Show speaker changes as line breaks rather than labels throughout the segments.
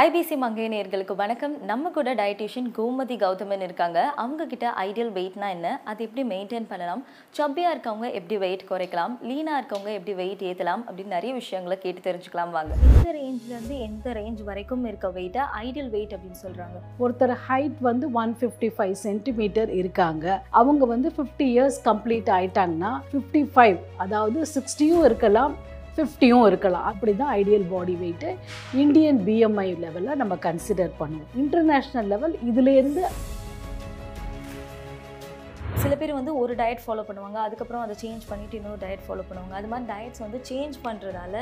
IBC மங்கை நேர்களுக்கு வணக்கம். நம்ம கூட டயட்டிஷியன் கோமதி கௌதமன் இருக்காங்க. அவங்க கிட்ட ஐடியல் வெயிட்னா என்ன? அது எப்படி மெயின்டைன் பண்ணலாம்? சப்பியாக இருக்கவங்க எப்படி வெயிட் குறைக்கலாம்? லீனாக இருக்கவங்க எப்படி வெயிட் ஏற்றலாம் அப்படின்னு நிறைய விஷயங்களை கேட்டு தெரிஞ்சுக்கலாம் வாங்க. எந்த ரேஞ்ச்லேருந்து எந்த ரேஞ்ச் வரைக்கும் இருக்க வெயிட்டை ஐடியல் வெயிட் அப்படின்னு சொல்கிறாங்க
ஒருத்தர் ஹைட் வந்து ஒன் ஃபிஃப்டி ஃபைவ் சென்டிமீட்டர் இருக்காங்க. அவங்க வந்து ஃபிஃப்டி இயர்ஸ் கம்ப்ளீட் ஆயிட்டாங்கன்னா ஃபிஃப்டி ஃபைவ் அதாவது சிக்ஸ்டியும் இருக்கலாம் ஃபிஃப்டியும் இருக்கலாம். அப்படி தான் ideal body weight Indian BMI லெவலில் நம்ம கன்சிடர் பண்ணுவோம். இன்டர்நேஷ்னல் லெவல் இதுலேருந்து
சில பேர் வந்து ஒரு டயட் ஃபாலோ பண்ணுவாங்க அதுக்கப்புறம் அதை சேஞ்ச் பண்ணிட்டு இன்னொரு டயட் ஃபாலோ பண்ணுவாங்க. அது மாதிரி டயட்ஸ் வந்து சேஞ்ச் பண்ணுறதால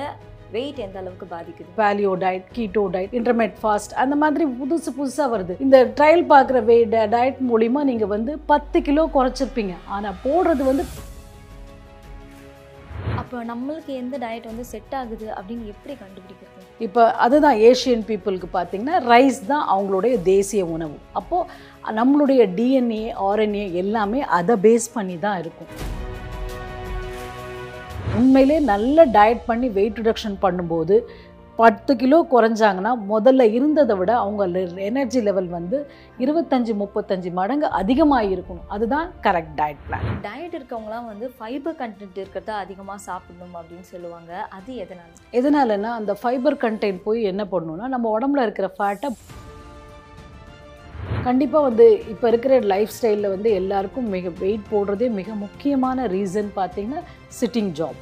வெயிட் எந்த அளவுக்கு பாதிக்குது?
வேலியோ diet keto diet intermittent fast அந்த மாதிரி புதுசு புதுசாக வருது. இந்த ட்ரையல் பார்க்குற வே டயட் மூலிமா நீங்கள் வந்து பத்து கிலோ குறைச்சிருப்பீங்க. ஆனால் போடுறது வந்து
இப்போ நம்மளுக்கு எந்த டயட் வந்து செட் ஆகுது அப்படின்னு எப்படி கண்டுபிடிக்கிறது?
இப்போ அதுதான் ஏஷியன் பீப்புளுக்கு பார்த்தீங்கன்னா ரைஸ் தான் அவங்களுடைய தேசிய உணவு. அப்போது நம்மளுடைய டிஎன்ஏ ஆர்என்ஏ எல்லாமே அதை பேஸ் பண்ணி தான் இருக்கும். உண்மையிலே நல்ல டயட் பண்ணி வெயிட் ரிடக்ஷன் பண்ணும்போது பத்து கிலோ குறைஞ்சாங்கன்னா முதல்ல இருந்ததை விட அவங்க எனர்ஜி லெவல் வந்து இருபத்தஞ்சி முப்பத்தஞ்சு மடங்கு அதிகமாக இருக்கணும் அதுதான் கரெக்ட் டயட் பிளான்
டயட் இருக்கவங்கலாம் வந்து ஃபைபர் கண்டென்ட் இருக்கிறத அதிகமாக சாப்பிடணும் அப்படின்னு சொல்லுவாங்க. அது எதனால?
எதனாலன்னா அந்த ஃபைபர் கண்டென்ட் போய் என்ன பண்ணணும்னா நம்ம உடம்புல இருக்கிற ஃபேட்டை கண்டிப்பாக வந்து இப்போ இருக்கிற லைஃப் ஸ்டைலில் வந்து எல்லாருக்கும் மிக வெயிட் போடுறதே மிக முக்கியமான ரீசன் பார்த்தீங்கன்னா சிட்டிங் ஜாப்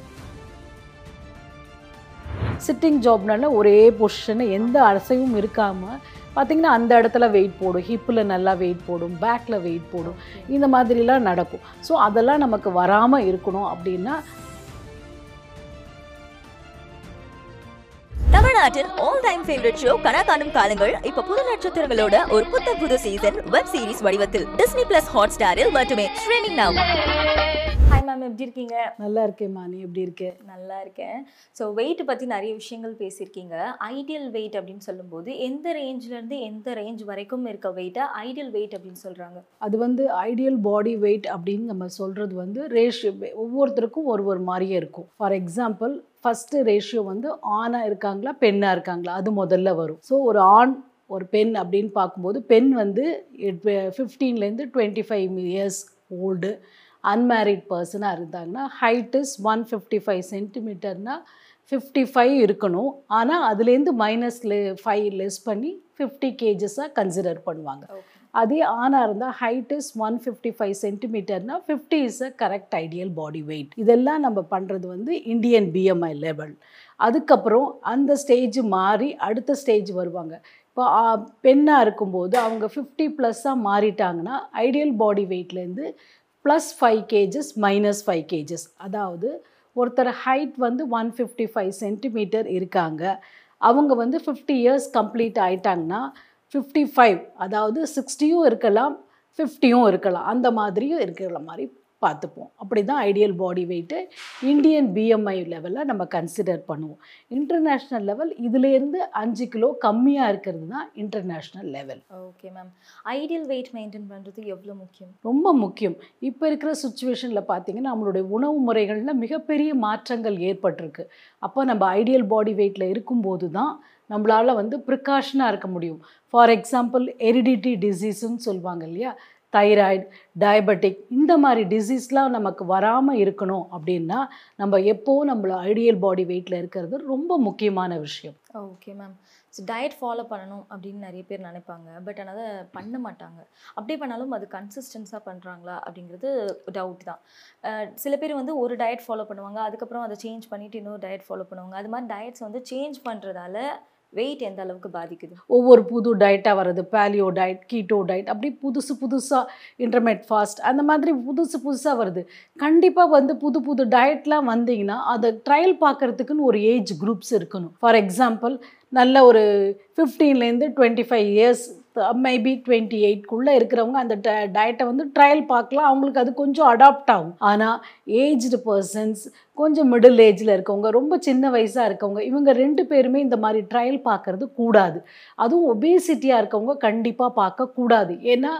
சிட்டிங் ஜாப்னால ஒரே பொசிஷனு எந்த அசைவும் இருக்காமல் பார்த்தீங்கன்னா அந்த இடத்துல வெயிட் போடும். ஹிப்பில் நல்லா வெயிட் போடும். பேக்கில் வெயிட் போடும். இந்த மாதிரிலாம் நடக்கும். ஸோ அதெல்லாம் நமக்கு வராமல் இருக்கணும் அப்படின்னா
தமிழ்நாட்டின் ஆல் டைம் ஃபேவரட் ஷோ கனா காணும் காலங்கள் இப்ப புது நட்சத்திரங்களோட ஒரு புத்த புது சீசன் வெப் சீரிஸ் வடிவத்தில். டிஸ்னி பிளஸ் ஹாட் ஸ்டாரில் மட்டுமே. ஸ்ட்ரீமிங் நவ்
ஹாய் மேம் எப்படி இருக்கீங்க?
நல்லா இருக்கேம்மா நீ எப்படி இருக்கே?
நல்லா இருக்கேன். ஸோ வெயிட் பற்றி நிறைய விஷயங்கள் பேசியிருக்கீங்க. ஐடியல் வெயிட் அப்படின்னு சொல்லும்போது எந்த ரேஞ்ச்லேருந்து எந்த ரேஞ்ச் வரைக்கும் இருக்க வெயிட்டை ஐடியல் வெயிட் அப்படின்னு சொல்கிறாங்க
அது வந்து ஐடியல் பாடி வெயிட் அப்படின்னு நம்ம சொல்கிறது வந்து ரேஷியோ ஒவ்வொருத்தருக்கும் ஒரு ஒரு மாதிரியே இருக்கும். ஃபார் எக்ஸாம்பிள் ஃபஸ்ட்டு ரேஷியோ வந்து ஆணாக இருக்காங்களா பெண்ணாக இருக்காங்களா? அது முதல்ல வரும். ஸோ ஒரு ஆண் ஒரு பெண் அப்படின்னு பார்க்கும்போது பெண் வந்து ஃபிஃப்டீன்லேருந்து twenty five years old unmarried பர்சனாக இருந்தாங்கன்னா height is one fifty five சென்டிமீட்டர்னால் fifty five இருக்கணும். ஆனால் அதுலேருந்து மைனஸ் ஃபைவ் லெஸ் பண்ணி ஃபிஃப்டி கேஜஸாக கன்சிடர் பண்ணுவாங்க. அதே ஆணாக இருந்தால் height is one fifty five சென்டிமீட்டர்னா fifty is a correct ideal body weight இதெல்லாம் நம்ம பண்ணுறது வந்து இந்தியன் பிஎம்ஐ லெவல் அதுக்கப்புறம் அந்த ஸ்டேஜ் மாறி அடுத்த ஸ்டேஜ் வருவாங்க. இப்போ பெண்ணாக இருக்கும்போது அவங்க ஃபிஃப்டி ப்ளஸ்ஸாக மாறிட்டாங்கன்னா ideal body வெயிட்லேருந்து plus five KGs minus five KGs அதாவது ஒருத்தர் ஹைட் வந்து ஒன் ஃபிஃப்டி ஃபைவ் சென்டிமீட்டர் இருக்காங்க. அவங்க வந்து ஃபிஃப்டி இயர்ஸ் கம்ப்ளீட் ஆயிட்டாங்கன்னா ஃபிஃப்டி ஃபைவ் அதாவது சிக்ஸ்டியும் இருக்கலாம் ஃபிஃப்டியும் இருக்கலாம். அந்த மாதிரியும் இருக்கிற மாதிரி பார்த்துப்போம். அப்படி தான் ideal body weight Indian BMI லெவலில் நம்ம கன்சிடர் பண்ணுவோம். இன்டர்நேஷ்னல் லெவல் இதுலேருந்து அஞ்சு கிலோ கம்மியாக இருக்கிறது தான் international level
okay ma'am ideal weight maintain பண்ணுறது எவ்வளோ முக்கியம்?
ரொம்ப முக்கியம். இப்போ இருக்கிற சுச்சுவேஷனில் பார்த்தீங்கன்னா நம்மளுடைய உணவு முறைகளில் மிகப்பெரிய மாற்றங்கள் ஏற்பட்டிருக்கு. அப்போ நம்ம ஐடியல் பாடி வெயிட்டில் இருக்கும்போது தான் நம்மளால் வந்து ப்ரிகாஷனாக இருக்க முடியும். ஃபார் எக்ஸாம்பிள் எரிடிட்டி டிசீஸ்ன்னு சொல்லுவாங்க இல்லையா? தைராய்டு டயபெட்டிக் இந்த மாதிரி டிசீஸ்லாம் நமக்கு வராமல் இருக்கணும் அப்படின்னா நம்ம எப்போவும் நம்மள ஐடியல் பாடி வெயிட்டில் இருக்கிறது ரொம்ப முக்கியமான விஷயம்.
Okay ma'am so diet follow பண்ணணும் அப்படின்னு நிறைய பேர் நினைப்பாங்க. பட் ஆனால் அதை பண்ண மாட்டாங்க. அப்படியே பண்ணாலும் அது கன்சிஸ்டன்ஸாக பண்ணுறாங்களா அப்படிங்கிறது டவுட் தான். சில பேர் வந்து ஒரு டயட் ஃபாலோ பண்ணுவாங்க. அதுக்கப்புறம் அதை சேஞ்ச் பண்ணிவிட்டு இன்னொரு டயட் ஃபாலோ பண்ணுவாங்க. அது மாதிரி டயட்ஸ் வந்து சேஞ்ச் பண்ணுறதால வெயிட் எந்த அளவுக்கு பாதிக்குது?
ஒவ்வொரு புது டயட்டாக வர்றது பேலியோ டயட் கீட்டோ டயட் அப்படி புதுசு புதுசாக இன்டர்மேட் ஃபாஸ்ட் அந்த மாதிரி புதுசு புதுசாக வருது. கண்டிப்பாக வந்து புது புது டயட்லாம் வந்தீங்கன்னா அதை ட்ரையல் பார்க்குறதுக்குன்னு ஒரு ஏஜ் குரூப்ஸ் இருக்கணும். ஃபார் எக்ஸாம்பிள் நல்ல ஒரு ஃபிஃப்டீன்லேருந்து twenty five years maybe twenty எயிட்குள்ளே இருக்கிறவங்க அந்த டயட்டை வந்து ட்ரையல் பார்க்கலாம். அவங்களுக்கு அது கொஞ்சம் அடாப்ட் ஆகும். ஆனால் ஏஜ்டு பர்சன்ஸ் கொஞ்சம் மிடில் ஏஜில் இருக்கவங்க ரொம்ப சின்ன வயசாக இருக்கவங்க இவங்க ரெண்டு பேருமே இந்த மாதிரி ட்ரையல் பார்க்கறது கூடாது. அதுவும் ஒபேசிட்டியாக இருக்கவங்க கண்டிப்பாக பார்க்கக்கூடாது ஏன்னா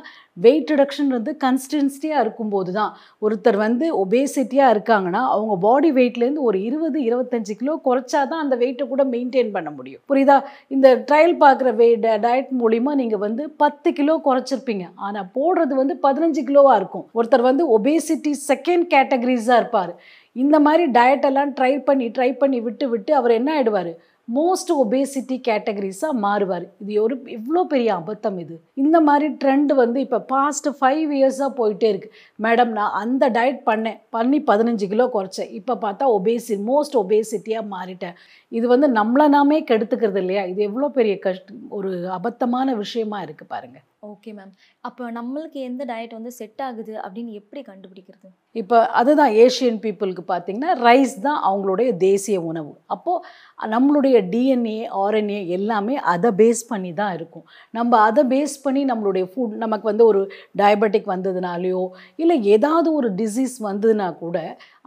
வெயிட் ரிடக்ஷன் வந்து கன்ஸ்டன்சிட்டியாக இருக்கும்போது தான். ஒருத்தர் வந்து ஒபேசிட்டியாக இருக்காங்கன்னா அவங்க பாடி வெயிட்லேருந்து ஒரு இருபது இருபத்தஞ்சு கிலோ குறைச்சா தான் அந்த வெயிட்டை கூட மெயின்டைன் பண்ண முடியும். புரியுதா? இந்த ட்ரையல் பார்க்குற வெ டயட் மூலிமா நீங்கள் வந்து பத்து கிலோ குறைச்சிருப்பீங்க. ஆனால் போடுறது வந்து பதினஞ்சு கிலோவாக இருக்கும். ஒருத்தர் வந்து ஒபேசிட்டி செகண்ட் கேட்டகரிஸாக இருப்பார். இந்த மாதிரி டயட்டெல்லாம் எல்லாம் ட்ரை பண்ணி ட்ரை பண்ணி விட்டு விட்டு அவர் என்ன ஆகிடுவார் மோஸ்ட் ஒபேசிட்டி கேட்டகரிஸாக மாறுவார். இது ஒரு எவ்வளோ பெரிய அபத்தம் இது. இந்த மாதிரி ட்ரெண்ட் வந்து இப்போ பாஸ்ட் ஃபைவ் இயர்ஸாக போயிட்டே இருக்குது மேடம் நான் அந்த டயட் பண்ணேன். பண்ணி பதினஞ்சு கிலோ குறைச்சேன். இப்போ பார்த்தா ஒபேசி மோஸ்ட் ஒபேசிட்டியாக மாறிட்டேன். இது வந்து நம்மளை நாமே கெடுத்துக்கிறது இல்லையா? இது எவ்வளோ பெரிய கஷ்ட ஒரு அபத்தமான விஷயமா இருக்குது பாருங்கள்
ஓகே மேம் அப்போ நம்மளுக்கு எந்த டயட் வந்து செட் ஆகுது அப்படின்னு எப்படி கண்டுபிடிக்கிறது?
இப்போ அதுதான் ஏஷியன் பீப்புளுக்கு பார்த்தீங்கன்னா ரைஸ் தான் அவங்களுடைய தேசிய உணவு. அப்போது நம்மளுடைய டிஎன்ஏ ஆர்என்ஏ எல்லாமே அதை பேஸ் பண்ணி தான் இருக்கும். நம்ம அதை பேஸ் பண்ணி நம்மளுடைய ஃபுட் நமக்கு வந்து ஒரு டயபெட்டிக் வந்ததுனாலையோ இல்லை ஏதாவது ஒரு டிசீஸ் வந்ததுன்னா கூட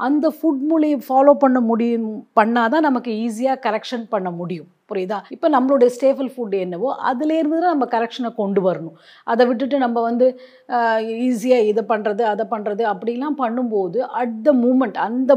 அந்த ஃபுட் மூலியம் ஃபாலோ பண்ண முடியும் பண்ணால் தான் நமக்கு ஈஸியாக கரெக்ஷன் பண்ண முடியும். புரியுதா? இப்போ நம்மளுடைய ஸ்டேபிள் ஃபுட் என்னவோ அதுலேருந்து தான் நம்ம கரெக்ஷனை கொண்டு வரணும். அதை விட்டுட்டு நம்ம வந்து ஈஸியாக இதை பண்ணுறது அதை பண்ணுறது அப்படிலாம் பண்ணும்போது அட் த மூமெண்ட் அந்த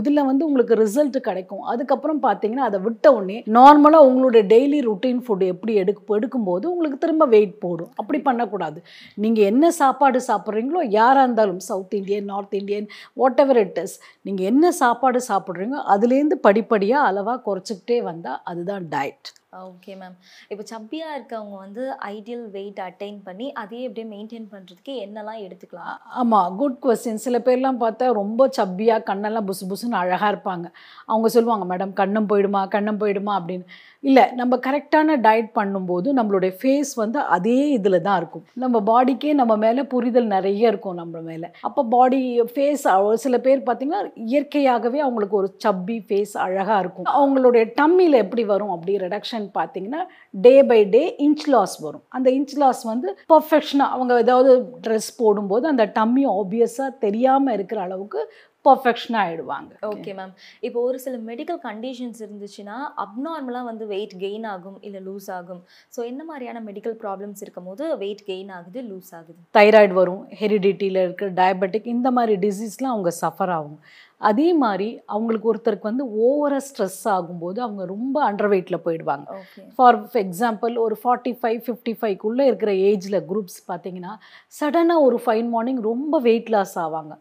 இதில் வந்து உங்களுக்கு ரிசல்ட் கிடைக்கும். அதுக்கப்புறம் பார்த்தீங்கன்னா அதை விட்ட உடனே நார்மலாக உங்களுடைய டெய்லி ருட்டீன் ஃபுட் எப்படி எடுக்க எடுக்கும்போது உங்களுக்கு திரும்ப வெயிட் போடும். அப்படி பண்ணக்கூடாது. நீங்கள் என்ன சாப்பாடு சாப்பிட்றீங்களோ யாராக இருந்தாலும் South Indian North Indian whatever it is நீங்கள் என்ன சாப்பாடு சாப்பிட்றீங்களோ அதுலேருந்து படிப்படியாக அளவாக குறைச்சிக்கிட்டே வந்தால் அதுதான் டயட்
ஓகே மேம் இப்போ சப்பியாக இருக்கவங்க வந்து ஐடியல் வெயிட் அட்டைன் பண்ணி அதையே எப்படியே மெயின்டைன் பண்ணுறதுக்கு என்னெல்லாம் எடுத்துக்கலாம்?
ஆமாம் குட் கொஸ்டின் சில பேர்லாம் பார்த்தா ரொம்ப சப்பியாக கண்ணெல்லாம் புசு புசுன்னு அழகாக இருப்பாங்க. அவங்க சொல்லுவாங்க மேடம் கண்ணம் போயிடுமா கண்ணம் போயிடுமா அப்படின்னு. இல்லை நம்ம கரெக்டான டயட் பண்ணும்போது நம்மளுடைய ஃபேஸ் வந்து அதே இதில் தான் இருக்கும். நம்ம பாடிக்கே நம்ம மேலே புரிதல் நிறைய இருக்கும் நம்ம மேலே. அப்போ பாடி ஃபேஸ் சில பேர் பார்த்திங்கன்னா இயற்கையாகவே அவங்களுக்கு ஒரு சப்பி ஃபேஸ் அழகாக இருக்கும். அவங்களுடைய டம்மியில் எப்படி வரும் அப்படி ரிடக்ஷன் பார்த்தீங்கன்னா day by day inch loss வரும். அந்த இன்ச் லாஸ் வந்து பர்ஃபெக்ஷனாக அவங்க ஏதாவது ட்ரெஸ் போடும்போது அந்த டம்மி ஆப்வியஸாக தெரியாமல் இருக்கிற அளவுக்கு பர்ஃபெக்ஷனாக ஆகிடுவாங்க
ஓகே மேம் இப்போ ஒரு சில மெடிக்கல் கண்டிஷன்ஸ் இருந்துச்சுன்னா அப்நார்மலாக வந்து வெயிட் கெயின் ஆகும் இல்லை லூஸ் ஆகும். ஸோ என்ன மாதிரியான மெடிக்கல் ப்ராப்ளம்ஸ் இருக்கும் போது வெயிட் கெயின் ஆகுது லூஸ் ஆகுது?
தைராய்டு வரும் ஹெரிடிட்டியில் இருக்கிற டயபெட்டிக் இந்த மாதிரி டிசீஸ்லாம் அவங்க சஃபர் ஆகும். அதே மாதிரி அவங்களுக்கு ஒருத்தருக்கு வந்து ஓவராக ஸ்ட்ரெஸ் ஆகும்போது அவங்க ரொம்ப அண்டர் வெயிட்டில் போயிடுவாங்க. ஃபார் எக்ஸாம்பிள் ஒரு ஃபார்ட்டி ஃபைவ் ஃபிஃப்டி ஃபைவ்க்குள்ளே இருக்கிற ஏஜில் குரூப்ஸ் பார்த்தீங்கன்னா சடனாக ஒரு ஃபைன் மார்னிங் ரொம்ப வெயிட் லாஸ் ஆவாங்க.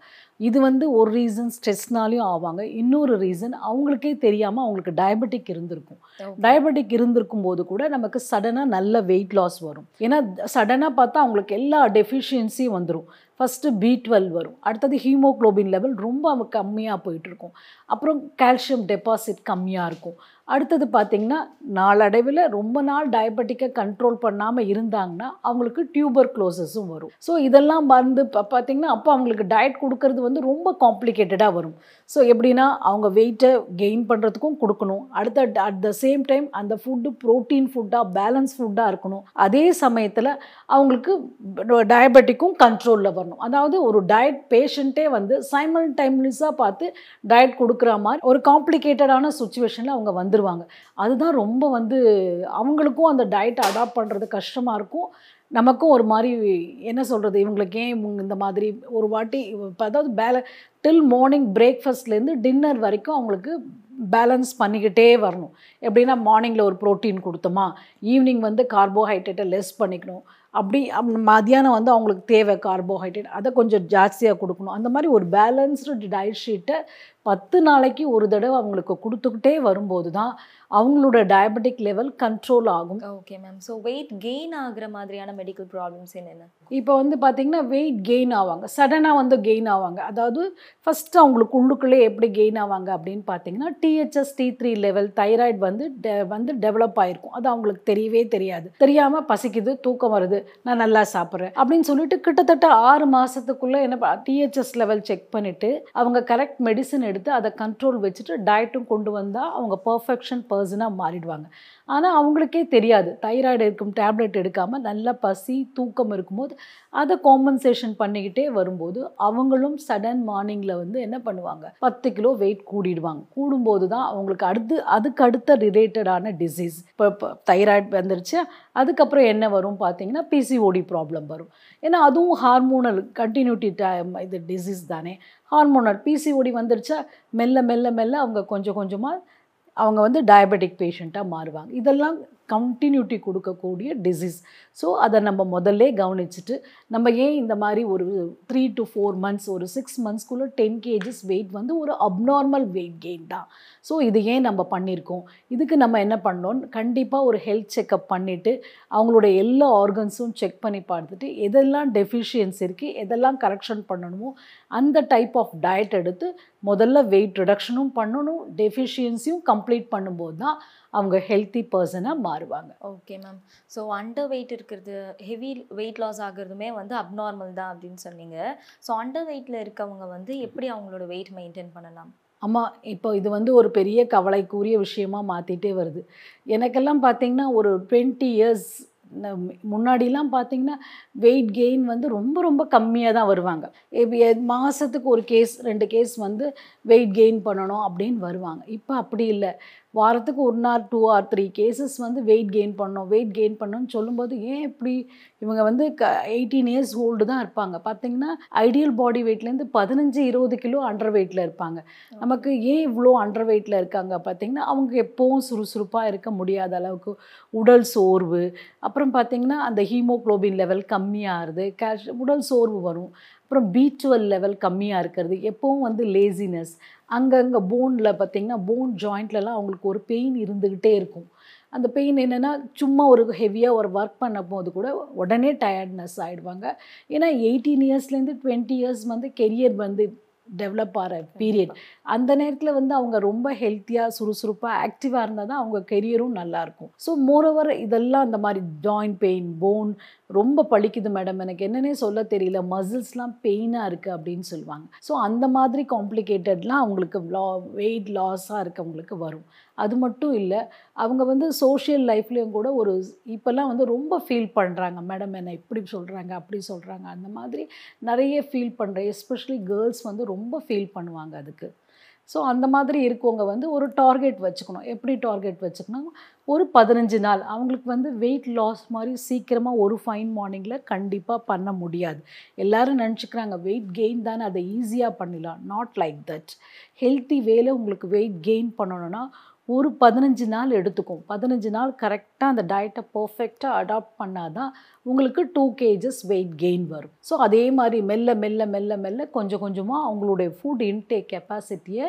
இது வந்து ஒரு ரீசன் ஸ்ட்ரெஸ்னாலையும் ஆவாங்க. இன்னொரு ரீசன் அவங்களுக்கே தெரியாமல் அவங்களுக்கு டயபெட்டிக் இருந்திருக்கும். டயபெட்டிக் இருந்திருக்கும் போது கூட நமக்கு சடனாக நல்ல வெயிட் லாஸ் வரும். ஏன்னா சடனாக பார்த்தா அவங்களுக்கு எல்லா டெஃபிஷியன்சியும் வந்துடும் ஃபஸ்ட்டு பி டுவெல் வரும். அடுத்தது ஹீமோக்ளோபின் லெவல் ரொம்ப கம்மியாக போயிட்டுருக்கும் அப்புறம் கால்சியம் டெபாசிட் கம்மியாக இருக்கும். அடுத்தது பார்த்திங்கன்னா நாளடைவில் ரொம்ப நாள் டயபெட்டிக்கை கண்ட்ரோல் பண்ணாமல் இருந்தாங்கன்னா அவங்களுக்கு டியூபர் க்ளோசஸும் வரும். ஸோ இதெல்லாம் வந்து இப்போ பார்த்திங்கன்னா அப்போ அவங்களுக்கு டயட் கொடுக்கறது வந்து ரொம்ப காம்ப்ளிகேட்டடாக வரும். ஸோ எப்படின்னா அவங்க வெயிட்டை கெயின் பண்ணுறதுக்கும் கொடுக்கணும். அடுத்த அட் த சேம் டைம் அந்த ஃபுட்டு ப்ரோட்டீன் ஃபுட்டாக பேலன்ஸ் ஃபுட்டாக இருக்கணும். அதே சமயத்தில் அவங்களுக்கு டயபெட்டிக்கும் கண்ட்ரோலில் வரணும். அதாவது ஒரு டயட் பேஷண்ட்டே வந்து சைமல் டைம்லிஸாக பார்த்து டயட் கொடுக்குற மாதிரி ஒரு காம்ப்ளிகேட்டடான சுச்சுவேஷனில் அவங்க வந்து வந்துடுவாங்க அதுதான் ரொம்ப வந்து அவங்களுக்கும் அந்த டயட்டை அடாப்ட் பண்ணுறது கஷ்டமாக இருக்கும். நமக்கும் ஒரு மாதிரி என்ன சொல்கிறது இவங்களுக்கு ஏன் இந்த மாதிரி ஒரு வாட்டி இப்போ அதாவது பேல டில் மார்னிங் பிரேக்ஃபாஸ்ட்லேருந்து டின்னர் வரைக்கும் அவங்களுக்கு பேலன்ஸ் பண்ணிக்கிட்டே வரணும். எப்படின்னா மார்னிங்கில் ஒரு ப்ரோட்டீன் கொடுத்தோமா ஈவினிங் வந்து கார்போஹைட்ரேட்டை லெஸ் பண்ணிக்கணும். அப்படி அப்~ மத்தியானம் வந்து அவங்களுக்கு தேவை கார்போஹைட்ரேட் அதை கொஞ்சம் ஜாஸ்தியாக கொடுக்கணும். அந்த மாதிரி ஒரு பேலன்ஸ்டு டயட் ஷீட்டை பத்து நாளைக்கு ஒரு தடவை அவங்களுக்கு கொடுத்துக்கிட்டே வரும்போது தான் அவங்களோட டயபெட்டிக் லெவல் கண்ட்ரோல் ஆகும்.
Okay ma'am so weight gain ஆகுற மாதிரியான மெடிக்கல் ப்ராப்ளம்ஸ் என்னென்ன?
இப்போ வந்து பார்த்திங்கன்னா வெயிட் கெயின் ஆவாங்க. சடனாக வந்து கெயின் ஆவாங்க. அதாவது ஃபஸ்ட்டு அவங்களுக்கு உள்ளுக்குள்ளே எப்படி கெயின் ஆவாங்க அப்படின்னு பார்த்தீங்கன்னா DHS T three level thyroid வந்து வந்து டெவலப் ஆகிருக்கும் அது அவங்களுக்கு தெரியவே தெரியாது. தெரியாமல் பசிக்குது தூக்கம் வருது நான் நல்லா சாப்பிட்றேன் அப்படின்னு சொல்லிட்டு கிட்டத்தட்ட ஆறு மாதத்துக்குள்ளே என்ன டிஹெச்எஸ் லெவல் செக் பண்ணிவிட்டு அவங்க கரெக்ட் மெடிசன் எடுத்து அதை கண்ட்ரோல் வச்சுட்டு டயட்டும் கொண்டு வந்தால் அவங்க பர்ஃபெக்ஷன் பர்சனாக மாறிடுவாங்க. ஆனால் அவங்களுக்கே தெரியாது. தைராய்டு இருக்கும் டேப்லெட் எடுக்காமல் நல்ல பசி தூக்கம் இருக்கும்போது அதை காம்பன்சேஷன் பண்ணிக்கிட்டே வரும்போது அவங்களும் சடன் மார்னிங்கில் வந்து என்ன பண்ணுவாங்க? பத்து கிலோ வெயிட் கூடிடுவாங்க. கூடும்போது தான் அவங்களுக்கு அடுத்து அதுக்கு அடுத்த ரிலேட்டடான டிசீஸ் இப்போ இப்போ தைராய்டு வந்துருச்சு அதுக்கப்புறம் என்ன வரும் பார்த்தீங்கன்னா பிசிஓடி ப்ராப்ளம் வரும். ஏன்னா அதுவும் ஹார்மோனல் கண்டினியூட்டி இது டிசீஸ் தானே. ஹார்மோனல் பிசிஓடி வந்துருச்சா மெல்ல மெல்ல மெல்ல அவங்க கொஞ்சம் கொஞ்சமாக அவங்க வந்து டயபெட்டிக் பேஷண்ட்டாக மாறுவாங்க. இதெல்லாம் கண்டினியூட்டி கொடுக்கக்கூடிய டிசீஸ் ஸோ அதை நம்ம முதல்ல கவனிச்சுட்டு நம்ம ஏன் இந்த மாதிரி ஒரு த்ரீ டு ஃபோர் மந்த்ஸ் ஒரு சிக்ஸ் மந்த்ஸ்க்குள்ளே டென் கேஜிஸ் வெயிட் வந்து ஒரு அப்நார்மல் வெயிட் கெயின் தான். ஸோ இது ஏன் நம்ம பண்ணியிருக்கோம் இதுக்கு நம்ம என்ன பண்ணோம்? கண்டிப்பாக ஒரு ஹெல்த் செக்கப் பண்ணிவிட்டு அவங்களோட எல்லா ஆர்கன்ஸும் செக் பண்ணி பார்த்துட்டு எதெல்லாம் டெஃபிஷியன்ஸ் இருக்குது எதெல்லாம் கரெக்ஷன் பண்ணணுமோ அந்த டைப் ஆஃப் டயட் எடுத்து முதல்ல வெயிட் ரிடக்ஷனும் பண்ணணும் டெஃபிஷியன்சியும் கம்ப்ளீட் பண்ணும்போது தான் அவங்க ஹெல்த்தி பர்சனாக மாறுவாங்க.
Okay ma'am so under weight இருக்கிறது ஹெவி வெயிட் லாஸ் ஆகுறதுமே வந்து அப்நார்மல் தான் அப்படின்னு சொன்னீங்க. ஸோ அண்டர் வெயிட்டில் இருக்கவங்க வந்து எப்படி அவங்களோட வெயிட் மெயின்டைன் பண்ணலாம்?
ஆமாம் இப்போ இது வந்து ஒரு பெரிய கவலைக்குரிய விஷயமா மாற்றிட்டே வருது. எனக்கெல்லாம் பார்த்தீங்கன்னா ஒரு டுவெண்ட்டி இயர்ஸ் முன்னாடிலாம் பார்த்தீங்கன்னா வெயிட் கெயின் வந்து ரொம்ப ரொம்ப கம்மியாக தான் வருவாங்க. மாசத்துக்கு ஒரு கேஸ் ரெண்டு கேஸ் வந்து வெயிட் கெயின் பண்ணணும் அப்படின்னு வருவாங்க. இப்போ அப்படி இல்லை. வாரத்துக்கு one or two or three cases வந்து வெயிட் கெயின் பண்ணணும் வெயிட் கெயின் பண்ணணும்னு சொல்லும்போது ஏன் இப்படி இவங்க வந்து க எயிட்டீன் இயர்ஸ் ஓல்டு தான் இருப்பாங்க. பார்த்தீங்கன்னா ஐடியல் பாடி வெயிட்லேருந்து பதினஞ்சு இருபது கிலோ அண்டர் வெயிட்டில் இருப்பாங்க. நமக்கு ஏன் இவ்வளோ அண்டர் வெயிட்டில் இருக்காங்க? பார்த்தீங்கன்னா அவங்க எப்போவும் சுறுசுறுப்பாக இருக்க முடியாத அளவுக்கு உடல் சோர்வு. அப்புறம் பார்த்தீங்கன்னா அந்த ஹீமோக்ளோபின் லெவல் கம்மியாகுது. கேஷ் உடல் சோர்வு வரும். அப்புறம் பீச்சுவல் லெவல் கம்மியாக இருக்கிறது. எப்போவும் வந்து லேசினஸ் அங்கங்கே போனில் பார்த்தீங்கன்னா போன் ஜாயிண்ட்லலாம் அவங்களுக்கு ஒரு பெயின் இருந்துக்கிட்டே இருக்கும். அந்த பெயின் என்னென்னா சும்மா ஒரு ஹெவியாக ஒரு ஒர்க் பண்ண போது கூட உடனே டயர்ட்னஸ் ஆகிடுவாங்க ஏன்னா எயிட்டீன் இயர்ஸ்லேருந்து டுவெண்ட்டி இயர்ஸ் வந்து கெரியர் வந்து டெவலப் ஆகிற பீரியட் அந்த நேரத்தில் வந்து அவங்க ரொம்ப ஹெல்த்தியாக சுறுசுறுப்பாக ஆக்டிவாக இருந்தால் தான் அவங்க கெரியரும் நல்லாயிருக்கும் ஸோ மோரோவர் இதெல்லாம் அந்த மாதிரி ஜாயிண்ட் பெயின் போன் ரொம்ப பளிக்குது மேடம் எனக்கு என்னன்னே சொல்ல தெரியல. மசில்ஸ்லாம் பெயினாக இருக்குது அப்படின்னு சொல்லுவாங்க. ஸோ அந்த மாதிரி காம்ப்ளிகேட்டட்லாம் அவங்களுக்கு லா வெயிட் லாஸாக இருக்கவங்களுக்கு வரும். அது மட்டும் இல்லை அவங்க வந்து சோஷியல் லைஃப்லேயும் கூட ஒரு இப்போல்லாம் வந்து ரொம்ப ஃபீல் பண்ணுறாங்க மேடம் என்னை இப்படி சொல்கிறாங்க அப்படி சொல்கிறாங்க அந்த மாதிரி நிறைய ஃபீல் பண்ணுற எஸ்பெஷலி கேர்ள்ஸ் வந்து ரொம்ப ஃபீல் பண்ணுவாங்க அதுக்கு. ஸோ அந்த மாதிரி இருக்கவங்க வந்து ஒரு டார்கெட் வச்சுக்கணும். எப்படி டார்கெட் வச்சுக்கணும் ஒரு பதினஞ்சு நாள் அவங்களுக்கு வந்து வெயிட் லாஸ் மாதிரி சீக்கிரமாக ஒரு ஃபைன் மார்னிங்கில் கண்டிப்பாக பண்ண முடியாது. எல்லோரும் நினச்சிக்கிறாங்க வெயிட் கெயின் தானே அதை ஈஸியாக பண்ணிடலாம். நாட் லைக் தட் ஹெல்த்தி வேலை உங்களுக்கு வெயிட் கெயின் பண்ணணும்னா ஒரு பதினஞ்சு நாள் எடுத்துக்கும். பதினஞ்சு நாள் கரெக்டாக அந்த டயட்டை பர்ஃபெக்டாக அடாப்ட் பண்ணால் தான் உங்களுக்கு டூ கேஜஸ் வெயிட் கெயின் வரும். ஸோ அதே மாதிரி மெல்ல மெல்ல மெல்ல மெல்ல கொஞ்சம் கொஞ்சமாக அவங்களுடைய ஃபுட் இன்டேக் கெப்பாசிட்டியை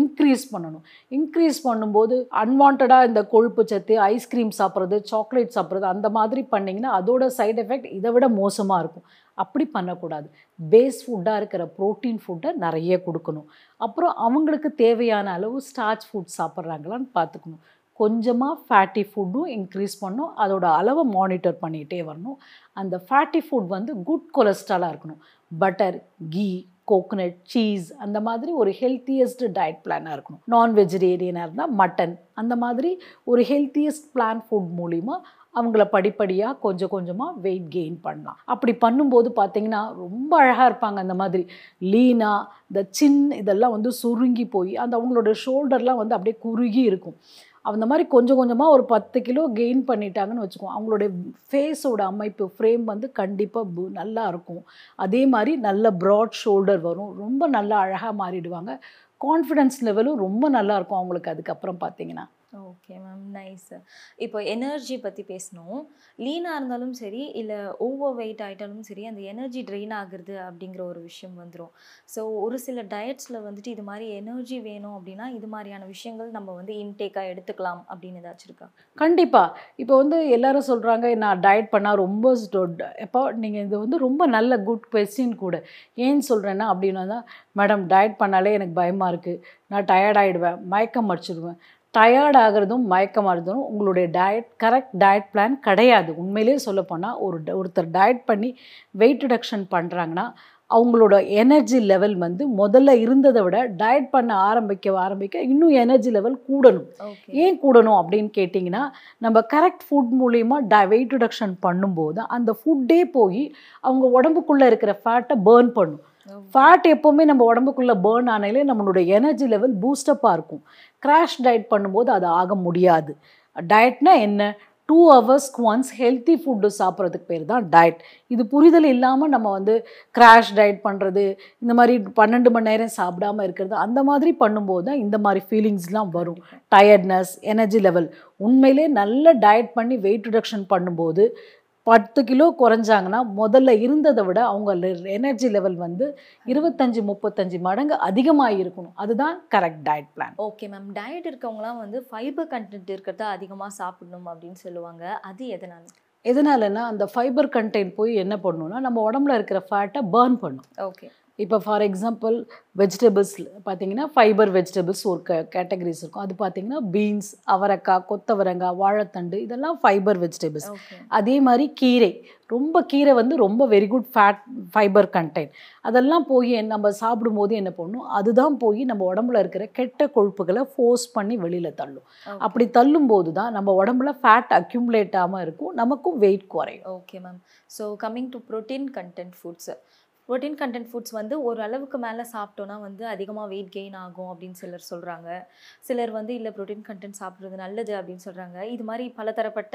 இன்க்ரீஸ் பண்ணணும். இன்க்ரீஸ் பண்ணும்போது அன்வான்டாக இந்த கொழுப்பு சத்து ஐஸ்கிரீம் சாப்பிட்றது சாக்லேட் சாப்பிட்றது அந்த மாதிரி பண்ணிங்கன்னா அதோட சைட் எஃபெக்ட் இதை விட மோசமாக இருக்கும். அப்படி பண்ணக்கூடாது. பேஸ் ஃபுட்டாக இருக்கிற ப்ரோட்டீன் ஃபுட்டை நிறைய கொடுக்கணும். அப்புறம் அவங்களுக்கு தேவையான அளவு ஸ்டார்ச் ஃபுட் சாப்பிட்றாங்களான்னு பார்த்துக்கணும். கொஞ்சமாக ஃபேட்டி ஃபுட்டும் இன்க்ரீஸ் பண்ணும் அதோட அளவை மானிட்டர் பண்ணிகிட்டே வரணும். அந்த ஃபேட்டி ஃபுட் வந்து குட் கொலஸ்ட்ராலாக இருக்கணும். பட்டர் கீ கோகனட் சீஸ் அந்த மாதிரி ஒரு ஹெல்த்தியஸ்ட் டயட் பிளானாக இருக்கணும். நான் வெஜிடேரியனாக இருந்தால் மட்டன் அந்த மாதிரி ஒரு ஹெல்த்தியஸ்ட் பிளான் ஃபுட் மூலிமா அவங்கள படிப்படியாக கொஞ்சம் கொஞ்சமாக வெயிட் கெயின் பண்ணலாம். அப்படி பண்ணும்போது பார்த்தீங்கன்னா ரொம்ப அழகாக இருப்பாங்க அந்த மாதிரி. லீனா இந்த சின் இதெல்லாம் வந்து சுருங்கி போய் அந்த அவங்களோட ஷோல்டர்லாம் வந்து அப்படியே குறுகி இருக்கும். அந்த மாதிரி கொஞ்சம் கொஞ்சமாக ஒரு பத்து கிலோ கெயின் பண்ணிட்டாங்கன்னு வச்சுக்கோங்க அவங்களுடைய ஃபேஸோட அமைப்பு ஃப்ரேம் வந்து கண்டிப்பாக நல்லா இருக்கும். அதே மாதிரி நல்ல ப்ராட் ஷோல்டர் வரும். ரொம்ப நல்லா அழகாக மாறிடுவாங்க. கான்ஃபிடென்ஸ் லெவலும் ரொம்ப நல்லா இருக்கும் அவங்களுக்கு அதுக்கப்புறம் பார்த்தீங்கன்னா
ஓகே மேம் நைஸ் இப்போ எனர்ஜி பற்றி பேசணும். லீனாக இருந்தாலும் சரி இல்லை ஓவர் வெயிட் ஆகிட்டாலும் சரி அந்த எனர்ஜி ட்ரெயின் ஆகுறது அப்படிங்கிற ஒரு விஷயம் வந்துடும் ஸோ ஒரு சில டயட்ஸில் வந்துட்டு இது மாதிரி எனர்ஜி வேணும் அப்படின்னா இது மாதிரியான விஷயங்கள் நம்ம வந்து இன்டேக்காக எடுத்துக்கலாம் அப்படின்னு ஏதாச்சும் இருக்கா?
கண்டிப்பாக இப்போ வந்து எல்லாரும் சொல்கிறாங்க நான் டயட் பண்ணால் ரொம்ப எப்போ நீங்கள் இது வந்து ரொம்ப நல்ல குட் கொஸ்டின் கூட. ஏன்னு சொல்கிறேன்னா அப்படின்னா தான் மேடம் டயட் பண்ணாலே எனக்கு பயமாக இருக்குது நான் டயர்ட் ஆகிடுவேன் மயக்கம் அடிச்சிடுவேன் டயர்ட் ஆகிறதும் மயக்கம் ஆகிறதும் உங்களுடைய டயட் கரெக்ட் டயட் பிளான் கிடையாது. உண்மையிலேயே சொல்லப்போனால் ஒரு ஒருத்தர் டயட் பண்ணி வெயிட் ரிடக்ஷன் பண்ணுறாங்கன்னா அவங்களோட எனர்ஜி லெவல் வந்து முதல்ல இருந்ததை விட டயட் பண்ண ஆரம்பிக்க ஆரம்பிக்க இன்னும் எனர்ஜி லெவல் கூடணும். ஏன் கூடணும் அப்படின்னு கேட்டிங்கன்னா நம்ம கரெக்ட் ஃபுட் மூலிமா ட வெயிட் ரிடக்ஷன் பண்ணும்போது அந்த ஃபுட்டே போய் அவங்க உடம்புக்குள்ளே இருக்கிற ஃபேட்டை பேர்ன் பண்ணும். ஃபேட் எப்போவுமே நம்ம உடம்புக்குள்ளே பேர்ன் ஆனாலே நம்மளோட எனர்ஜி லெவல் பூஸ்டப்பாக இருக்கும். கிராஷ் டயட் பண்ணும்போது அது ஆக முடியாது. டயட்னா என்ன? டூ ஹவர்ஸ்க்கு ஒன்ஸ் ஹெல்த்தி ஃபுட்டு சாப்பிட்றதுக்கு பேர் தான் டயட் இது புரிதல் இல்லாமல் நம்ம வந்து கிராஷ் டயட் பண்ணுறது இந்த மாதிரி பன்னெண்டு மணி நேரம் சாப்பிடாம இருக்கிறது அந்த மாதிரி பண்ணும்போது தான் இந்த மாதிரி ஃபீலிங்ஸ்லாம் வரும். டயர்ட்னஸ் எனர்ஜி லெவல் உண்மையிலே நல்ல டயட் பண்ணி வெயிட் ரிடக்ஷன் பண்ணும்போது பத்து கிலோ குறைஞ்சாங்கன்னா முதல்ல இருந்ததை விட அவங்க எனர்ஜி லெவல் வந்து இருபத்தஞ்சி முப்பத்தஞ்சு மடங்கு அதிகமாக இருக்கணும். அதுதான் correct diet plan
okay ma'am diet இருக்கவங்கலாம் வந்து ஃபைபர் கண்டென்ட் இருக்கிறத அதிகமாக சாப்பிடணும் அப்படின்னு சொல்லுவாங்க. அது எதனால?
எதனாலன்னா அந்த ஃபைபர் கண்டென்ட் போய் என்ன பண்ணணும்னா நம்ம உடம்புல இருக்கிற ஃபேட்டை பர்ன் பண்ணும்.
ஓகே
இப்போ ஃபார் எக்ஸாம்பிள் வெஜிடபிள்ஸ் பார்த்தீங்கன்னா ஃபைபர் வெஜிடபிள்ஸ் ஒரு க கேட்டகரிஸ் இருக்கும். அது பார்த்தீங்கன்னா பீன்ஸ் அவரைக்காய் கொத்தவரங்காய் வாழைத்தண்டு இதெல்லாம் ஃபைபர் வெஜிடபிள்ஸ் அதே மாதிரி கீரை. ரொம்ப கீரை வந்து ரொம்ப very good fat fibre content அதெல்லாம் போய் நம்ம சாப்பிடும்போது என்ன பண்ணும்? அதுதான் போய் நம்ம உடம்புல இருக்கிற கெட்ட கொழுப்புகளை ஃபோர்ஸ் பண்ணி வெளியில் தள்ளும். அப்படி தள்ளும்போது தான் நம்ம உடம்புல ஃபேட் அக்யூமுலேட் ஆகாமல் இருக்கும். நமக்கும் வெயிட் குறையும்.
Okay ma'am so coming to protein content foods protein content foods வந்து ஒரு அளவுக்கு மேலே சாப்பிட்டோன்னா வந்து அதிகமாக வெயிட் கெயின் ஆகும் அப்படின்னு சிலர் சொல்கிறாங்க சிலர் வந்து இல்லை ப்ரோட்டீன் கண்டென்ட் சாப்பிட்றது நல்லது அப்படின்னு சொல்கிறாங்க இது மாதிரி பலதரப்பட்ட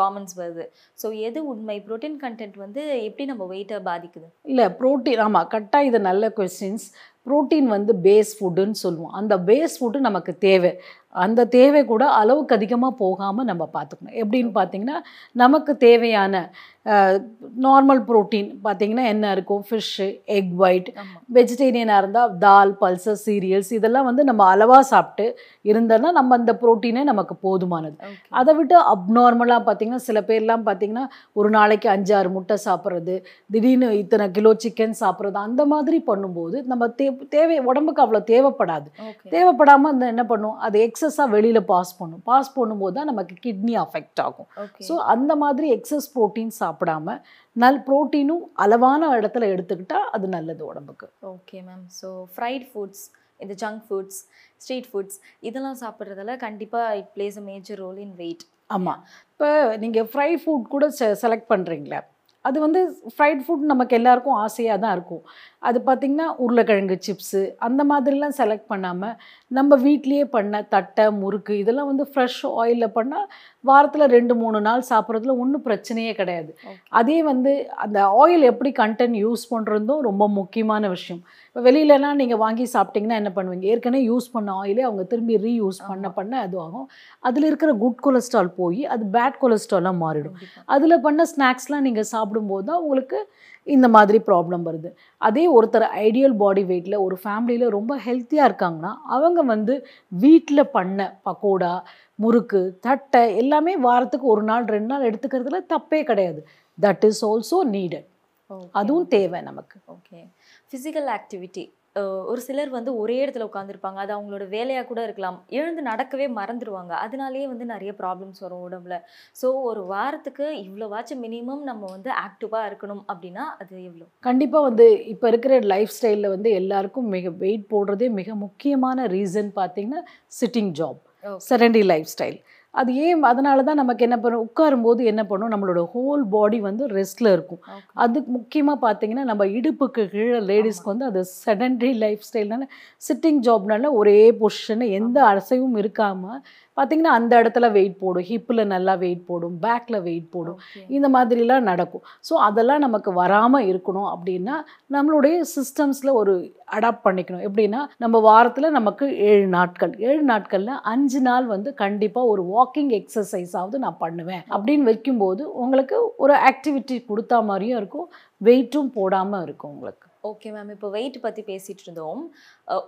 காமெண்ட்ஸ் வருது. ஸோ எது உண்மை? ப்ரோட்டீன் கண்டென்ட் வந்து எப்படி நம்ம வெயிட்டை பாதிக்குது?
இல்லை ப்ரோட்டீன் ஆமாம் கரெக்டாக இது நல்ல கொஸ்டின்ஸ் ப்ரோட்டீன் வந்து பேஸ் ஃபுட்டுன்னு சொல்லுவோம். அந்த பேஸ் ஃபுட்டு நமக்கு தேவை. அந்த தேவை கூட அளவுக்கு அதிகமாக போகாமல் நம்ம பார்த்துக்கணும். எப்படின்னு பார்த்தீங்கன்னா நமக்கு தேவையான நார்மல் ப்ரோட்டீன் பார்த்தீங்கன்னா என்ன இருக்கும்? ஃபிஷ்ஷு எக் ஒயிட் வெஜிடேரியனாக இருந்தால் தால் பல்சஸ் சீரியல்ஸ் இதெல்லாம் வந்து நம்ம அளவாக சாப்பிட்டு இருந்தோன்னா நம்ம அந்த ப்ரோட்டீனே நமக்கு போதுமானது. அதை விட்டு அப்நார்மலாக பார்த்தீங்கன்னா சில பேர்லாம் பார்த்தீங்கன்னா ஒரு நாளைக்கு அஞ்சாறு முட்டை சாப்பிட்றது திடீர்னு இத்தனை கிலோ சிக்கன் சாப்பிட்றது அந்த மாதிரி பண்ணும்போது நம்ம தே தேவை உடம்புக்கு அவ்வளோ தேவைப்படாது. தேவைப்படாமல் அந்த என்ன பண்ணும்? அது எக்ஸஸாக வெளியில் பாஸ் பண்ணும். பாஸ் பண்ணும்போது தான் நமக்கு கிட்னி அஃபெக்ட் ஆகும். ஸோ அந்த மாதிரி எக்ஸஸ் ப்ரோட்டீன் சாப்பிடாம நல் ப்ரோட்டீனும் அளவான இடத்துல எடுத்துக்கிட்டா அது நல்லது உடம்புக்கு.
Okay ma'am so fried foods இந்த ஜங்க் ஃபுட்ஸ் ஸ்ட்ரீட் ஃபுட்ஸ் இதெல்லாம் சாப்பிட்றதால கண்டிப்பாக it plays a major role in weight
ஆமாம் இப்போ நீங்கள் ஃப்ரை ஃபுட் கூட செலக்ட் பண்ணுறீங்களே அது வந்து ஃப்ரைட் ஃபுட் நமக்கு எல்லாருக்கும் ஆசையாக தான் இருக்கும். அது பார்த்திங்கன்னா உருளைக்கிழங்கு சிப்ஸு அந்த மாதிரிலாம் செலக்ட் பண்ணாமல் நம்ம வீட்லேயே பண்ண தட்டை முறுக்கு இதெல்லாம் வந்து ஃப்ரெஷ் ஆயிலில் பண்ணால் வாரத்தில் ரெண்டு மூணு நாள் சாப்பிட்றதுல ஒன்றும் பிரச்சனையே கிடையாது. அதே வந்து அந்த ஆயில் எப்படி கண்டென்ட் யூஸ் பண்ணுறதும் ரொம்ப முக்கியமான விஷயம். இப்போ வெளியிலலாம் நீங்கள் வாங்கி சாப்பிட்டீங்கன்னா என்ன பண்ணுவீங்க? ஏற்கனவே யூஸ் பண்ண ஆயிலே அவங்க திரும்பி ரீயூஸ் பண்ண பண்ண அது ஆகும். அதில் இருக்கிற குட் கொலஸ்ட்ரால் போய் அது பேட் கொலஸ்ட்ராலாக மாறிடும். அதில் பண்ண ஸ்நாக்ஸ்லாம் நீங்கள் சாப்பிடும்போது தான் உங்களுக்கு இந்த மாதிரி ப்ராப்ளம் வருது. அதே ஒருத்தர் ஐடியல் பாடி வெயிட்டில் ஒரு ஃபேமிலியில் ரொம்ப ஹெல்த்தியாக இருக்காங்கன்னா அவங்க வந்து வீட்டில் பண்ண பக்கோடா முறுக்கு தட்டை எல்லாமே வாரத்துக்கு ஒரு நாள் ரெண்டு நாள் எடுத்துக்கிறதுல தப்பே கிடையாது. தட் இஸ் ஆல்சோ நீடட் அதுவும் தேவை நமக்கு.
ஓகே ஃபிசிக்கல் ஆக்டிவிட்டி ஒரு சிலர் வந்து ஒரே இடத்துல உட்காந்துருப்பாங்க அது அவங்களோட வேலையாக கூட இருக்கலாம். எழுந்து நடக்கவே மறந்துடுவாங்க அதனாலேயே வந்து நிறைய ப்ராப்ளம்ஸ் வரும் உடம்புல. ஸோ ஒரு வாரத்துக்கு இவ்வளோவாச்சும் மினிமம் நம்ம வந்து ஆக்டிவாக இருக்கணும் அப்படின்னா அது எவ்வளோ
கண்டிப்பாக வந்து இப்போ இருக்கிற லைஃப் ஸ்டைலில் வந்து எல்லாருக்கும் மிக வெயிட் போடுறதே மிக முக்கியமான ரீசன் பார்த்தீங்கன்னா sitting job. Sedentary lifestyle அது ஏன் அதனால தான் நமக்கு என்ன பண்ணும் உட்காரும்போது என்ன பண்ணும் நம்மளோட ஹோல் பாடி வந்து ரெஸ்ட்டில் இருக்கும். அதுக்கு முக்கியமாக பார்த்தீங்கன்னா நம்ம இடுப்புக்கு கீழே லேடிஸ்க்கு வந்து அது செடன்டரி லைஃப் ஸ்டைல்னால சிட்டிங் ஜாப்னால ஒரே பொசிஷன் எந்த அசைவும் இருக்காமல் பார்த்தீங்கன்னா அந்த இடத்துல வெயிட் போடும். ஹிப்பில் நல்லா வெயிட் போடும். பேக்கில் வெயிட் போடும். இந்த மாதிரிலாம் நடக்கும். ஸோ அதெல்லாம் நமக்கு வராமல் இருக்கணும் அப்படின்னா நம்மளுடைய சிஸ்டம்ஸில் ஒரு அடாப்ட் பண்ணிக்கணும். எப்படின்னா நம்ம வாரத்தில் நமக்கு ஏழு நாட்கள். ஏழு நாட்களில் அஞ்சு நாள் வந்து கண்டிப்பாக ஒரு வாக்கிங் எக்ஸசைஸாவது நான் பண்ணுவேன். அப்படின்னு வைக்கும்போது உங்களுக்கு ஒரு ஆக்டிவிட்டி கொடுத்தா மாதிரியும் இருக்கும். வெயிட்டும் போடாமல் இருக்கும் உங்களுக்கு.
ஓகே மேம் இப்போ வெயிட் பற்றி பேசிகிட்டு இருந்தோம்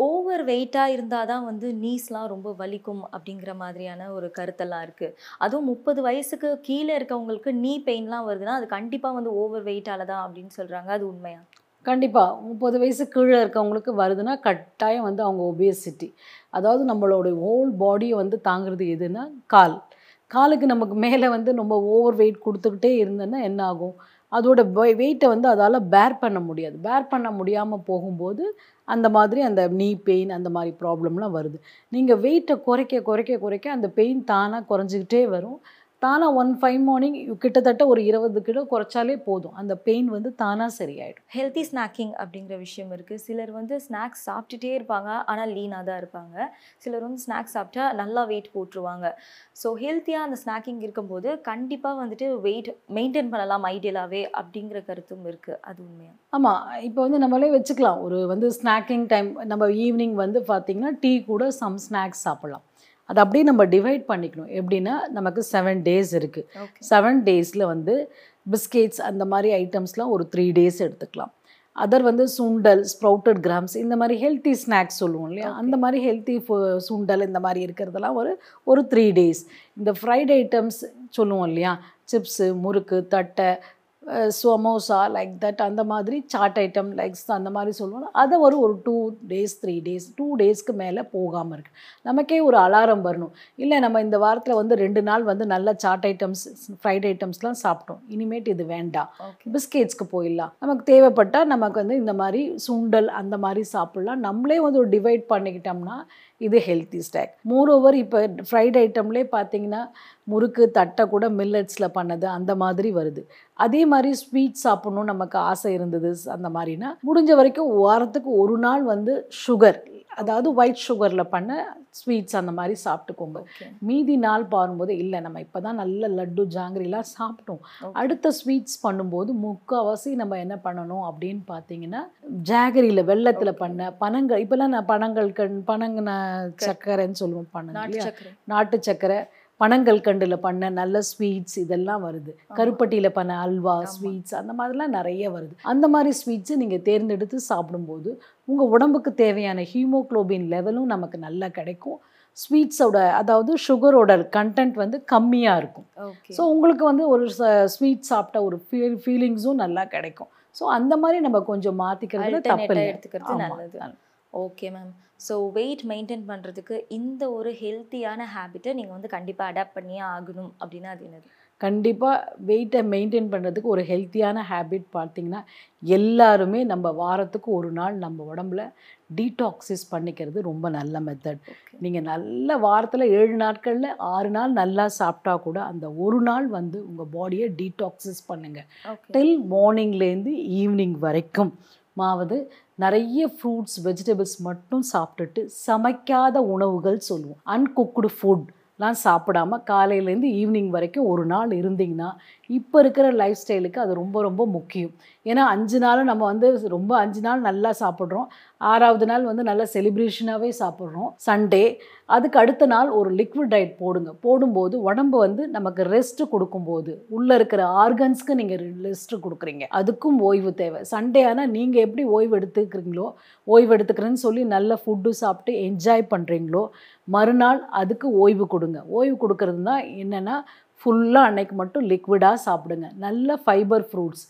ஓவர் வெயிட்டாக இருந்தால் தான் வந்து நீஸ்லாம் ரொம்ப வலிக்கும் அப்படிங்கிற மாதிரியான ஒரு கருத்தெல்லாம் இருக்குது அதுவும் முப்பது வயசுக்கு கீழே இருக்கவங்களுக்கு நீ பெயின்லாம் வருதுன்னா அது கண்டிப்பாக வந்து ஓவர் வெயிட்டால தான் அப்படின்னு சொல்கிறாங்க அது உண்மையா?
கண்டிப்பாக முப்பது வயசு கீழே இருக்கவங்களுக்கு வருதுன்னா கட்டாயம் வந்து அவங்க ஒபேசிட்டி அதாவது நம்மளோட ஹோல் பாடியை வந்து தாங்குறது எதுன்னா கால். காலுக்கு நமக்கு மேலே வந்து நம்ம ஓவர் வெயிட் கொடுத்துக்கிட்டே இருந்தோன்னா என்ன ஆகும்? அதோட வெயிட்டை வந்து அதால் பேர் பண்ண முடியாது. பேர் பண்ண முடியாமல் போகும்போது அந்த மாதிரி அந்த நீ பெயின் அந்த மாதிரி ப்ராப்ளம்லாம் வருது. நீங்கள் வெயிட்டை குறைக்க குறைக்க குறைக்க அந்த பெயின் தானாக குறைஞ்சிக்கிட்டே வரும். தானாக ஒன் ஃபைவ் மார்னிங் கிட்டத்தட்ட ஒரு இருபது கிலோ குறைச்சாலே போதும். அந்த பெயின் வந்து தானாக சரியாயிடும்.
ஹெல்த்தி ஸ்நாக்கிங் அப்படிங்கிற விஷயம் இருக்குது சிலர் வந்து ஸ்நாக்ஸ் சாப்பிட்டுட்டே இருப்பாங்க ஆனால் லீனாக தான் இருப்பாங்க. சிலர் வந்து ஸ்நாக்ஸ் சாப்பிட்டா நல்லா வெயிட் போட்டுருவாங்க. ஸோ ஹெல்த்தியாக அந்த ஸ்நாக்கிங் இருக்கும்போது கண்டிப்பாக வந்துட்டு வெயிட் மெயின்டைன் பண்ணலாம் ஐடியலாகவே அப்படிங்கிற கருத்தும் இருக்குது அது உண்மையா?
ஆமாம் இப்போ வந்து நம்மளே வச்சுக்கலாம். ஒரு வந்து ஸ்நாக்கிங் டைம் நம்ம ஈவினிங் வந்து பார்த்திங்கன்னா டீ கூட சம் ஸ்நாக்ஸ் சாப்பிட்லாம். அது அப்படியே நம்ம டிவைட் பண்ணிக்கணும். எப்படின்னா நமக்கு செவன் டேஸ் இருக்குது செவன் டேஸில் வந்து பிஸ்கெட்ஸ் அந்த மாதிரி ஐட்டம்ஸ்லாம் ஒரு த்ரீ டேஸ் எடுத்துக்கலாம். அதர் வந்து சுண்டல் ஸ்ப்ரவுட்டட் கிராம்ஸ் இந்த மாதிரி ஹெல்த்தி ஸ்நாக்ஸ் சொல்லுவோம் இல்லையா. அந்த மாதிரி ஹெல்த்தி சுண்டல் இந்த மாதிரி இருக்கிறதெல்லாம் ஒரு ஒரு த்ரீ டேஸ் இந்த ஃப்ரைட் ஐட்டம்ஸ் சொல்லுவோம் இல்லையா? சிப்ஸு முறுக்கு தட்டை சமோசா லைக் தட் அந்த மாதிரி சாட் ஐட்டம் லைக்ஸ் அந்த மாதிரி சொல்லுவோம் அதை ஒரு ஒரு two days three days two டேஸ்க்கு மேலே போகாமல் இருக்கு. நமக்கே ஒரு அலாரம் வரணும். இல்லை நம்ம இந்த வாரத்தில் வந்து ரெண்டு நாள் வந்து நல்ல சாட் ஐட்டம்ஸ் ஃப்ரைட் ஐட்டம்ஸ்லாம் சாப்பிட்டோம். இனிமேட் இது வேண்டாம். பிஸ்கெட்ஸ்க்கு போயிடலாம். நமக்கு தேவைப்பட்டால் நமக்கு வந்து இந்த மாதிரி சுண்டல் அந்த மாதிரி சாப்பிட்லாம். நம்மளே வந்து ஒரு டிவைட் பண்ணிக்கிட்டோம்னா இது ஹெல்த்தி ஸ்டாக் மோர் ஓவர் இப்போ ஃப்ரைட் ஐட்டம்லேயே பார்த்தீங்கன்னா முறுக்கு தட்டை கூட மில்லட்ஸில் பண்ணது அந்த மாதிரி வருது. அதே மாதிரி ஸ்வீட் சாப்பிட்ணும் நமக்கு ஆசை இருந்தது அந்த மாதிரினா முடிஞ்ச வரைக்கும் வாரத்துக்கு ஒரு நாள் வந்து சுகர் அதாவது ஒயிட் சுகரில் பண்ண ஸ்வீட்ஸ் அந்த மாதிரி சாப்பிட்டுக்கோங்க. மீதி நாள் பாரும்போது இல்லை நம்ம இப்போ தான் நல்ல லட்டு ஜாங்கிரிலாம் சாப்பிட்டோம். அடுத்த ஸ்வீட்ஸ் பண்ணும்போது முக்கால்வாசி நம்ம என்ன பண்ணணும் அப்படின்னு பார்த்தீங்கன்னா ஜாகரியில் வெள்ளத்தில் பண்ண பனங்கள் இப்போல்லாம் நான் பனங்கள் கண் பனங்கன சர்க்கரைன்னு சொல்லுவோம்
சக்கரை.
நாட்டு சர்க்கரை பனங்கள் கண்டில் பண்ண நல்ல ஸ்வீட்ஸ் இதெல்லாம் வருது. கருப்பட்டியில் பண்ண அல்வா. ஸ்வீட்ஸ் அந்த மாதிரிலாம் நிறைய வருது. அந்த மாதிரி ஸ்வீட்ஸு நீங்கள் தேர்ந்தெடுத்து சாப்பிடும்போது உங்கள் உடம்புக்கு தேவையான ஹீமோக்ளோபின் லெவலும் நமக்கு நல்லா கிடைக்கும். ஸ்வீட்ஸோட அதாவது சுகரோட கண்டென்ட் வந்து கம்மியாக இருக்கும். ஸோ உங்களுக்கு வந்து ஒரு ஸ்வீட் சாப்பிட்ட ஒரு ஃபீல் ஃபீலிங்ஸும் நல்லா கிடைக்கும். ஸோ அந்த மாதிரி நம்ம கொஞ்சம் மாற்றிக்கிறதுல தப்பு
எடுத்துக்கிறது. நல்லது. Okay ma'am so weight maintain பண்ணுறதுக்கு இந்த ஒரு ஹெல்த்தியான ஹேபிட்டை நீங்கள் வந்து கண்டிப்பாக அடாப்ட் பண்ணியே ஆகணும் அப்படின்னா அது என்னது?
கண்டிப்பாக வெயிட்டை மெயின்டைன் பண்ணுறதுக்கு ஒரு ஹெல்த்தியான ஹேபிட் பார்த்தீங்கன்னா எல்லாருமே நம்ம வாரத்துக்கு ஒரு நாள் நம்ம உடம்புல டீடாக்சிஸ் பண்ணிக்கிறது ரொம்ப நல்ல மெத்தட் நீங்கள் நல்ல வாரத்தில் ஏழு நாட்களில் ஆறு நாள் நல்லா சாப்பிட்டா கூட அந்த ஒரு நாள் வந்து உங்கள் பாடியை டீடாக்சிஸ் பண்ணுங்கள் டில் மார்னிங்லேருந்து ஈவினிங் வரைக்கும். மாவது நிறைய ஃப்ரூட்ஸ் வெஜிடபிள்ஸ் மட்டும் சாப்பிட்டுட்டு சமைக்காத உணவுகள் சொல்லுவோம். அன்குக்குடு ஃபுட்லாம் சாப்பிடாம காலையிலேருந்து ஈவினிங் வரைக்கும் ஒரு நாள் இருந்தீங்கன்னா இப்போ இருக்கிற லைஃப் ஸ்டைலுக்கு அது ரொம்ப ரொம்ப முக்கியம். ஏன்னா அஞ்சு நாளும் நம்ம வந்து ரொம்ப அஞ்சு நாள் நல்லா சாப்பிட்றோம். ஆறாவது நாள் வந்து நல்லா செலிப்ரேஷனாகவே சாப்பிட்றோம். சண்டே அதுக்கு அடுத்த நாள் ஒரு லிக்விட் டயட் போடுங்க. போடும்போது உடம்பு வந்து நமக்கு ரெஸ்ட்டு கொடுக்கும்போது உள்ளே இருக்கிற ஆர்கன்ஸ்க்கு நீங்கள் ரெஸ்ட்டு கொடுக்குறீங்க. அதுக்கும் ஓய்வு தேவை. சண்டே ஆனால் நீங்கள் எப்படி ஓய்வு எடுத்துக்கிறீங்களோ ஓய்வு எடுத்துக்கிறேன்னு சொல்லி நல்ல ஃபுட்டு சாப்பிட்டு என்ஜாய் பண்ணுறீங்களோ மறுநாள் அதுக்கு ஓய்வு கொடுங்க. ஓய்வு கொடுக்கறது தான் என்னென்னா ஃபுல்லாக அன்னைக்கு மட்டும் லிக்விடாக சாப்பிடுங்க. நல்ல ஃபைபர் ஃப்ரூட்ஸ்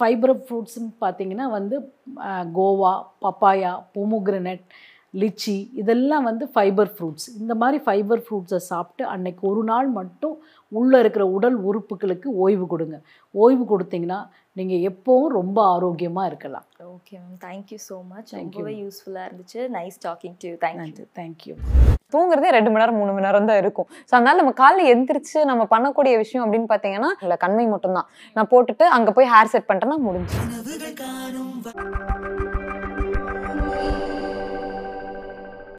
ஃபைபர் ஃப்ரூட்ஸ்னு பார்த்தீங்கன்னா வந்து கோவா பப்பாயா பொமுக்ரனட் லிச்சி இதெல்லாம் வந்து ஃபைபர் ஃப்ரூட்ஸ் இந்த மாதிரி ஃபைபர் ஃப்ரூட்ஸை சாப்பிட்டு அன்னைக்கு ஒரு நாள் மட்டும் உள்ளே இருக்கிற உடல் உறுப்புகளுக்கு ஓய்வு கொடுங்க. ஓய்வு கொடுத்தீங்கன்னா நீங்கள் எப்போவும் ரொம்ப ஆரோக்கியமாக இருக்கலாம்.
Okay ma'am thank you so much
Thank you.
ரொம்பவே யூஸ்ஃபுல்லாக இருந்துச்சு. Nice talking to thank you
thank you
தூங்குறதே ரெண்டு மணி நேரம் மூணு மணி நேரம் தான் இருக்கும். ஸோ அதனால நம்ம காலைல எந்திரிச்சு நம்ம பண்ணக்கூடிய விஷயம் அப்படின்னு பார்த்தீங்கன்னா இல்லை கண்மை மட்டும்தான். நான் போட்டுட்டு அங்கே போய் ஹேர் செட் பண்ணிட்டேன்னா முடிஞ்சு